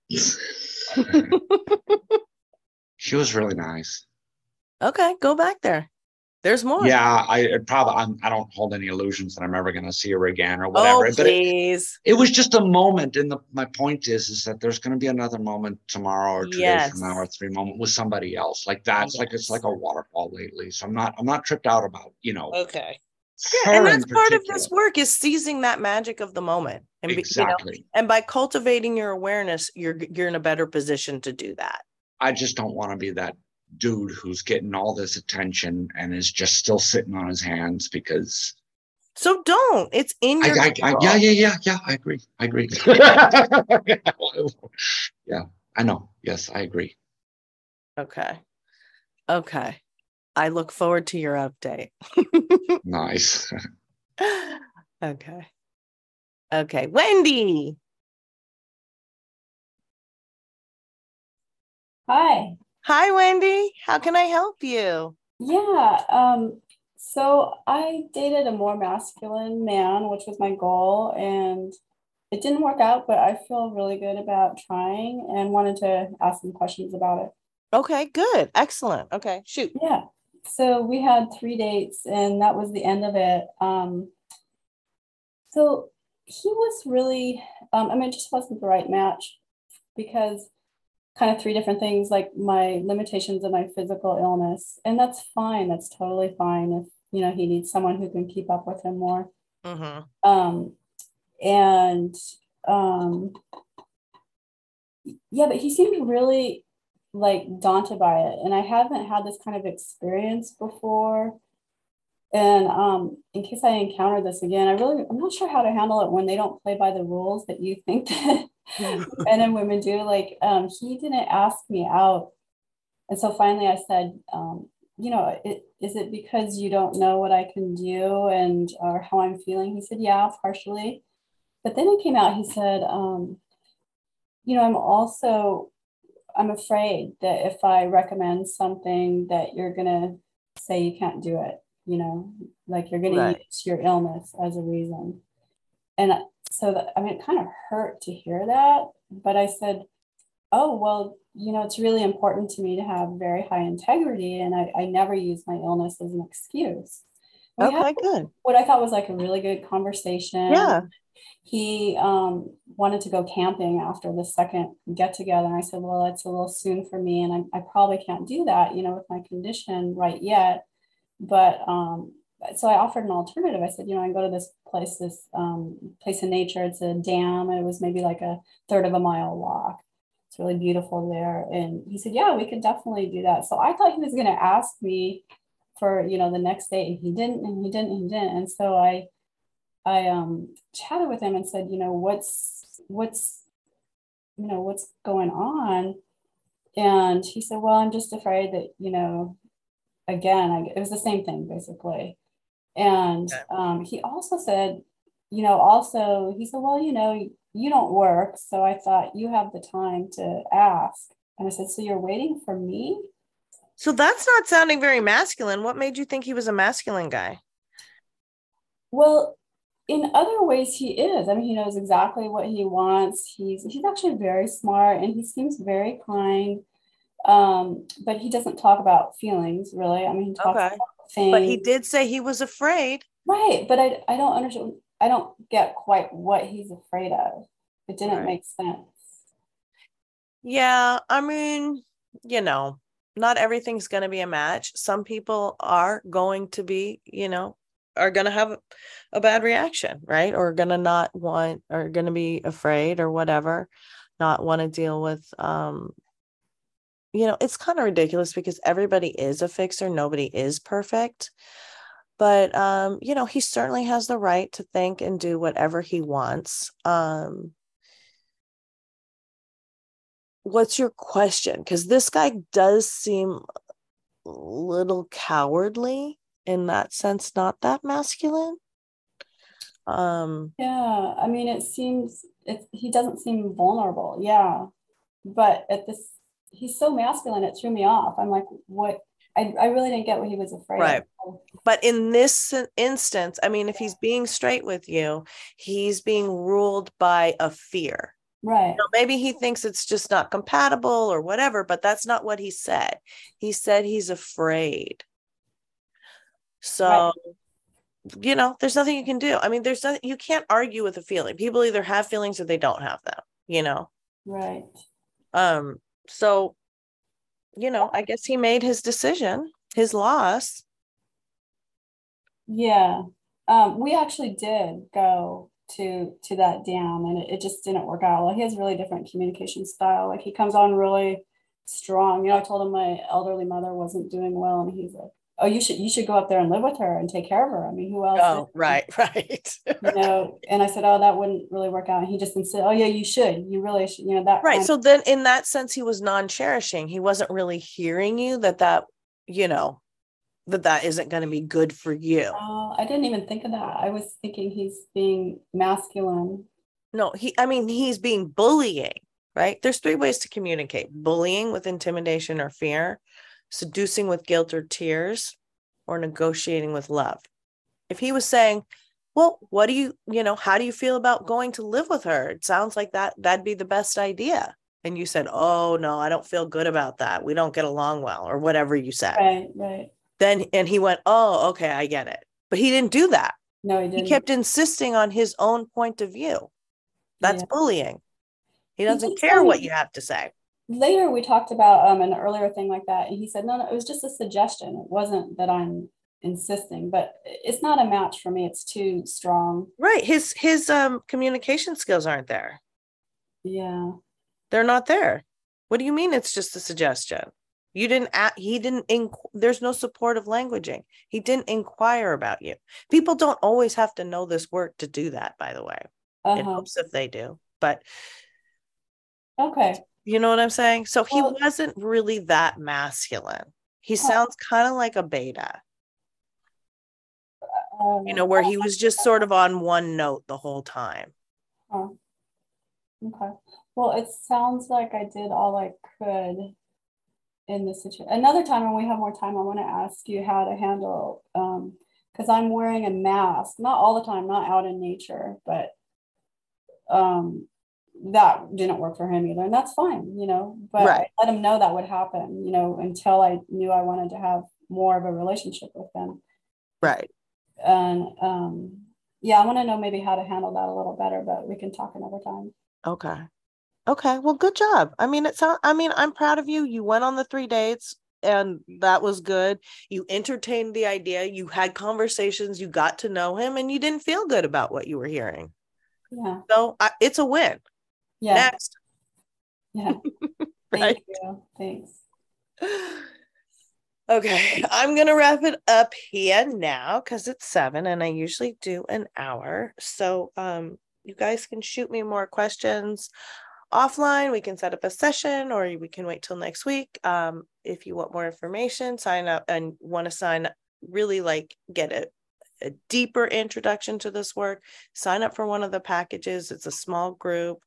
she was really nice. Okay, go back there. There's more. Yeah, I probably I'm, I do not hold any illusions that I'm ever going to see her again or oh, whatever. Oh, please. It, it, was just a moment, and the, my point is, is that there's going to be another moment tomorrow or two yes. days from now or three moment with somebody else. Like that's yes. like it's like a waterfall lately. So I'm not I'm not tripped out about you know. Okay. Yeah, and that's part of this work is seizing that magic of the moment, and exactly. You know, and by cultivating your awareness, you're you're in a better position to do that. I just don't want to be that dude who's getting all this attention and is just still sitting on his hands because so don't. It's in your I, I, I, yeah yeah yeah yeah i agree. I agree. Yeah i know. Yes i agree. Okay. Okay. I look forward to your update. Nice. Okay. Okay wendy. Hi Hi, Wendy. How can I help you? Yeah. Um, so I dated a more masculine man, which was my goal, and it didn't work out, but I feel really good about trying and wanted to ask some questions about it. Okay, good. Excellent. Okay, shoot. Yeah. So we had three dates, and that was the end of it. Um, so he was really, um, I mean, it just wasn't the right match because kind of three different things like my limitations of my physical illness. And that's fine. That's totally fine if you know he needs someone who can keep up with him more. Mm-hmm. um and um yeah but he seemed really like daunted by it. And i haven't had this kind of experience before. And um, in case I encounter this again, I really I'm not sure how to handle it when they don't play by the rules that you think that men and women do. Like um, he didn't ask me out, and so finally I said, um, you know, it, is it because you don't know what I can do and or how I'm feeling? He said, yeah, partially. But then it came out. He said, um, you know, I'm also I'm afraid that if I recommend something that you're gonna say you can't do it you know, like you're going right. to use your illness as a reason. And so that, I mean, it kind of hurt to hear that, but I said, oh, well, you know, it's really important to me to have very high integrity. And I, I never use my illness as an excuse. We okay, good. What I thought was like a really good conversation. Yeah. He um, wanted to go camping after the second get together. And I said, well, it's a little soon for me. And I, I probably can't do that, you know, with my condition right yet but um, so I offered an alternative. I said, you know, I can go to this place, this um, place in nature. It's a dam, it was maybe like a third of a mile walk. It's really beautiful there. And he said, yeah, we could definitely do that. So I thought he was going to ask me for, you know, the next day, and he didn't, and he didn't, and he didn't. And so I, I um, chatted with him and said, you know, what's, what's, you know, what's going on? And he said, well, I'm just afraid that, you know, again, I, it was the same thing basically. And um, he also said, you know, also, he said, well, you know, you don't work. So I thought you have the time to ask. And I said, so you're waiting for me? So that's not sounding very masculine. What made you think he was a masculine guy? Well, in other ways he is. I mean, he knows exactly what he wants. He's he's actually very smart and he seems very kind Um, but he doesn't talk about feelings really. I mean, he talks Okay. about things. But he did say he was afraid. Right, but I I don't understand. I don't get quite what he's afraid of. It didn't Right. make sense. Yeah, I mean, you know, not everything's going to be a match. Some people are going to be, you know, are going to have a bad reaction, right? Or going to not want, or going to be afraid or whatever, not want to deal with, um, you know, it's kind of ridiculous because everybody is a fixer, nobody is perfect. But, um, you know, he certainly has the right to think and do whatever he wants. Um, what's your question? Because this guy does seem a little cowardly in that sense, not that masculine. Um, Yeah, I mean, it seems it. He doesn't seem vulnerable. Yeah, but at this, he's so masculine. It threw me off. I'm like, what? I I really didn't get what he was afraid Right. of. but in this instance, I mean, if he's being straight with you, he's being ruled by a fear. Right. You know, maybe he thinks it's just not compatible or whatever, but that's not what he said. He said he's afraid. So, you know, there's nothing you can do. I mean, there's nothing you can't argue with a feeling. People either have feelings or they don't have them, you know. Right. Um, so, you know, I guess he made his decision, his loss. Yeah. Um, we actually did go to to that dam and it, it just didn't work out. Well, he has really different communication style. Like he comes on really strong. You know, I told him my elderly mother wasn't doing well and he's like, Oh, you should you should go up there and live with her and take care of her. I mean, who else? Oh, right, right. You know, and I said, Oh, that wouldn't really work out. And he just insisted, Oh yeah, you should. You really should, you know, that Right. So then in that sense, he was non-cherishing. He wasn't really hearing you that that, you know, that that isn't going to be good for you. Oh, I didn't even think of that. I was thinking he's being masculine. No, he, I mean, he's being bullying, right? There's three ways to communicate bullying with intimidation or fear, seducing with guilt or tears, or negotiating with love. If he was saying, well, what do you, you know, how do you feel about going to live with her? It sounds like that, that'd be the best idea. And you said, oh, no, I don't feel good about that. We don't get along well, or whatever you said. Right, right. Then, and he went, oh, okay, I get it. But he didn't do that. No, he He didn't. He kept insisting on his own point of view. That's Yeah. bullying. He He doesn't did care what you have to say. Later we talked about um an earlier thing like that and he said no no it was just a suggestion it wasn't that i'm insisting but it's not a match for me it's too strong Right. His his um communication skills aren't there. yeah They're not there. What do you mean it's just a suggestion? You didn't a- he didn't inqu- there's no supportive languaging. He didn't inquire about you. People don't always have to know this work to do that, by the way. It uh-huh. helps if they do. But okay you know what I'm saying? So he Well- wasn't really that masculine. He Huh. sounds kind of like a beta. um, you know, where he was just sort of on one note the whole time. huh. okay well it sounds like i did all i could in this situation another time when we have more time i want to ask you how to handle um because i'm wearing a mask not all the time not out in nature but um that didn't work for him either and that's fine you know but Right. Let him know that would happen you know until i knew i wanted to have more of a relationship with him Right. and um yeah i want to know maybe how to handle that a little better but we can talk another time Okay. Okay. Well, good job. I mean, it sounds, I mean, I'm proud of you. You went on the three dates and that was good. You entertained the idea. You had conversations. You got to know him and you didn't feel good about what you were hearing. yeah So I, it's a win. Yeah Next. yeah thank you thanks Okay, I'm going to wrap it up here now because it's seven and I usually do an hour. So, um, you guys can shoot me more questions offline. We can set up a session or we can wait till next week. Um, if you want more information, sign up and want to sign, really like get a, a deeper introduction to this work, sign up for one of the packages. It's a small group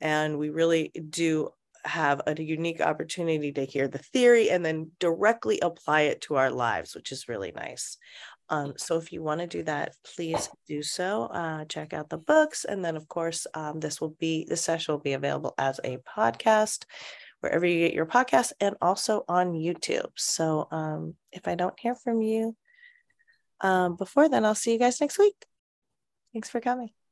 and we really do have a unique opportunity to hear the theory and then directly apply it to our lives, which is really nice. Um, so if you want to do that, please do so. Uh, check out the books, and then of course, um, this will be the session will be available as a podcast. wherever you get your podcast, and also on YouTube. So um, if I don't hear from you um, before then, I'll see you guys next week. Thanks for coming.